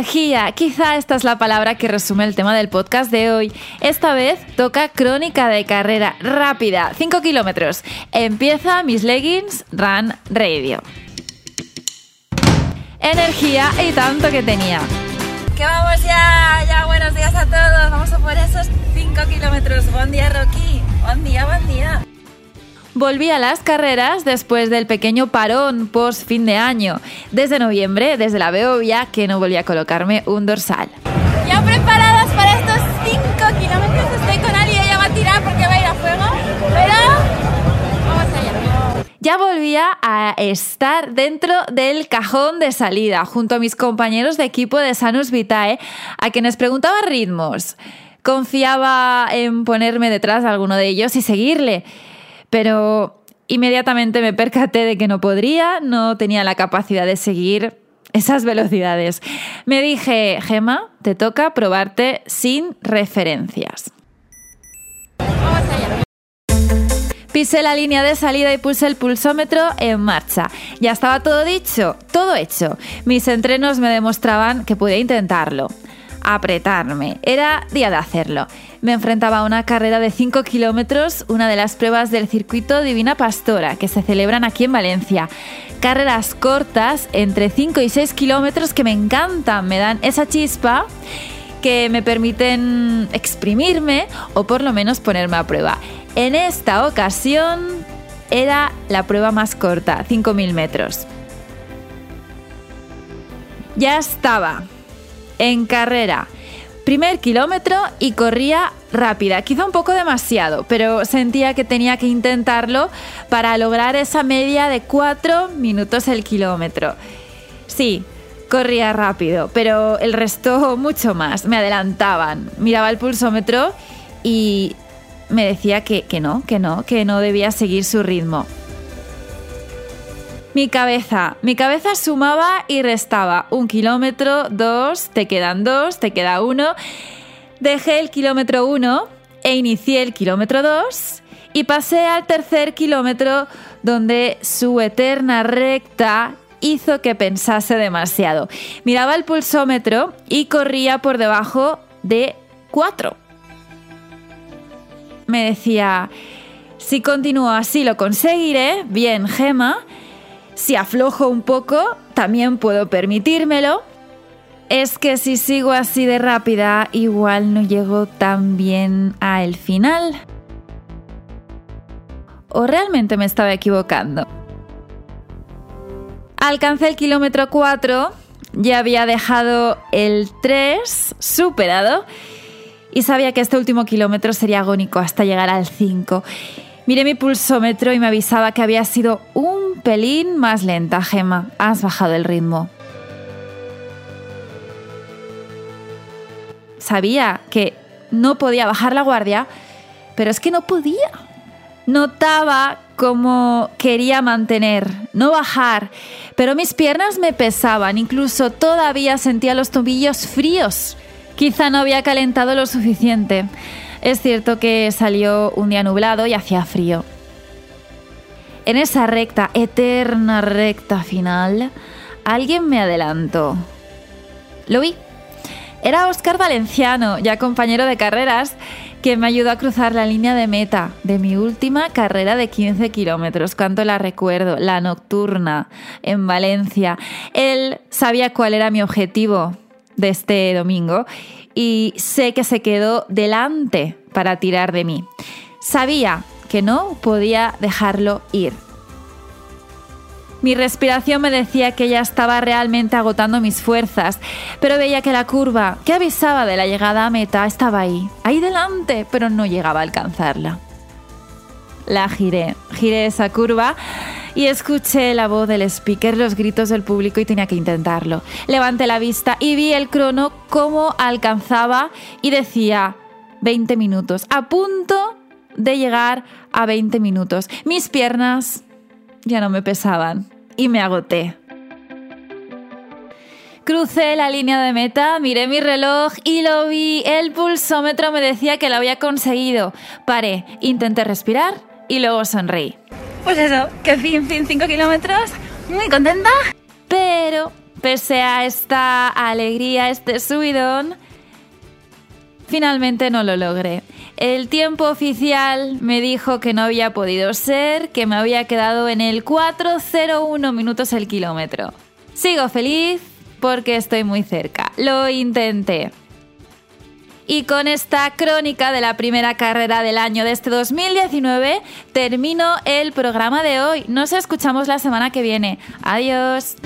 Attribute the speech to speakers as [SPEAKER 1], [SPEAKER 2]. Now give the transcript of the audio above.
[SPEAKER 1] Energía, quizá esta es la palabra que resume el tema del podcast de hoy. Esta vez toca crónica de carrera rápida, 5 kilómetros. Empieza mis leggings Run Radio. Energía y tanto que tenía.
[SPEAKER 2] Que vamos ya, ya buenos días a todos. Vamos a por esos 5 kilómetros. Buen día, Rocky. Buen día, buen día.
[SPEAKER 1] Volví a las carreras después del pequeño parón post fin de año. Desde noviembre, desde la Beovia, que no volví a colocarme un dorsal.
[SPEAKER 2] Ya preparadas para estos 5 kilómetros. Estoy con Ali, ella va a tirar porque va a ir a fuego. Pero vamos allá.
[SPEAKER 1] Ya volvía a estar dentro del cajón de salida, junto a mis compañeros de equipo de Sanus Vitae, a quienes preguntaba ritmos. Confiaba en ponerme detrás de alguno de ellos y seguirle pero inmediatamente me percaté de que no podría, no tenía la capacidad de seguir esas velocidades. Me dije, Gema, te toca probarte sin referencias. Pisé la línea de salida y puse el pulsómetro en marcha. Ya estaba todo dicho, todo hecho. Mis entrenos me demostraban que podía intentarlo apretarme. Era día de hacerlo. Me enfrentaba a una carrera de 5 kilómetros, una de las pruebas del circuito Divina Pastora, que se celebran aquí en Valencia. Carreras cortas, entre 5 y 6 kilómetros, que me encantan, me dan esa chispa que me permiten exprimirme o por lo menos ponerme a prueba. En esta ocasión era la prueba más corta, 5.000 metros. Ya estaba en carrera. Primer kilómetro y corría rápida, quizá un poco demasiado, pero sentía que tenía que intentarlo para lograr esa media de 4 minutos el kilómetro. Sí, corría rápido, pero el resto mucho más, me adelantaban. Miraba el pulsómetro y me decía que, que no, que no, que no debía seguir su ritmo. Mi cabeza, mi cabeza sumaba y restaba. Un kilómetro, dos, te quedan dos, te queda uno. Dejé el kilómetro uno e inicié el kilómetro dos y pasé al tercer kilómetro donde su eterna recta hizo que pensase demasiado. Miraba el pulsómetro y corría por debajo de cuatro. Me decía, si continúo así lo conseguiré, bien, Gema, si aflojo un poco, también puedo permitírmelo. Es que si sigo así de rápida, igual no llego tan bien al final. ¿O realmente me estaba equivocando? Alcancé el kilómetro 4, ya había dejado el 3 superado y sabía que este último kilómetro sería agónico hasta llegar al 5. Miré mi pulsómetro y me avisaba que había sido un pelín más lenta, Gema. Has bajado el ritmo. Sabía que no podía bajar la guardia, pero es que no podía. Notaba cómo quería mantener, no bajar, pero mis piernas me pesaban, incluso todavía sentía los tobillos fríos. Quizá no había calentado lo suficiente. Es cierto que salió un día nublado y hacía frío. En esa recta, eterna recta final, alguien me adelantó. Lo vi. Era Oscar Valenciano, ya compañero de carreras, que me ayudó a cruzar la línea de meta de mi última carrera de 15 kilómetros. Cuánto la recuerdo, la nocturna en Valencia. Él sabía cuál era mi objetivo de este domingo y sé que se quedó delante para tirar de mí. Sabía que no podía dejarlo ir. Mi respiración me decía que ya estaba realmente agotando mis fuerzas, pero veía que la curva que avisaba de la llegada a meta estaba ahí, ahí delante, pero no llegaba a alcanzarla. La giré, giré esa curva y escuché la voz del speaker, los gritos del público y tenía que intentarlo. Levanté la vista y vi el crono cómo alcanzaba y decía 20 minutos, a punto de llegar a 20 minutos. Mis piernas ya no me pesaban y me agoté. Crucé la línea de meta, miré mi reloj y lo vi. El pulsómetro me decía que lo había conseguido. Paré, intenté respirar y luego sonreí.
[SPEAKER 2] Pues eso, que fin, fin, 5 kilómetros. Muy contenta.
[SPEAKER 1] Pero pese a esta alegría, este subidón, finalmente no lo logré. El tiempo oficial me dijo que no había podido ser, que me había quedado en el 401 minutos el kilómetro. Sigo feliz porque estoy muy cerca. Lo intenté. Y con esta crónica de la primera carrera del año de este 2019 termino el programa de hoy. Nos escuchamos la semana que viene. Adiós.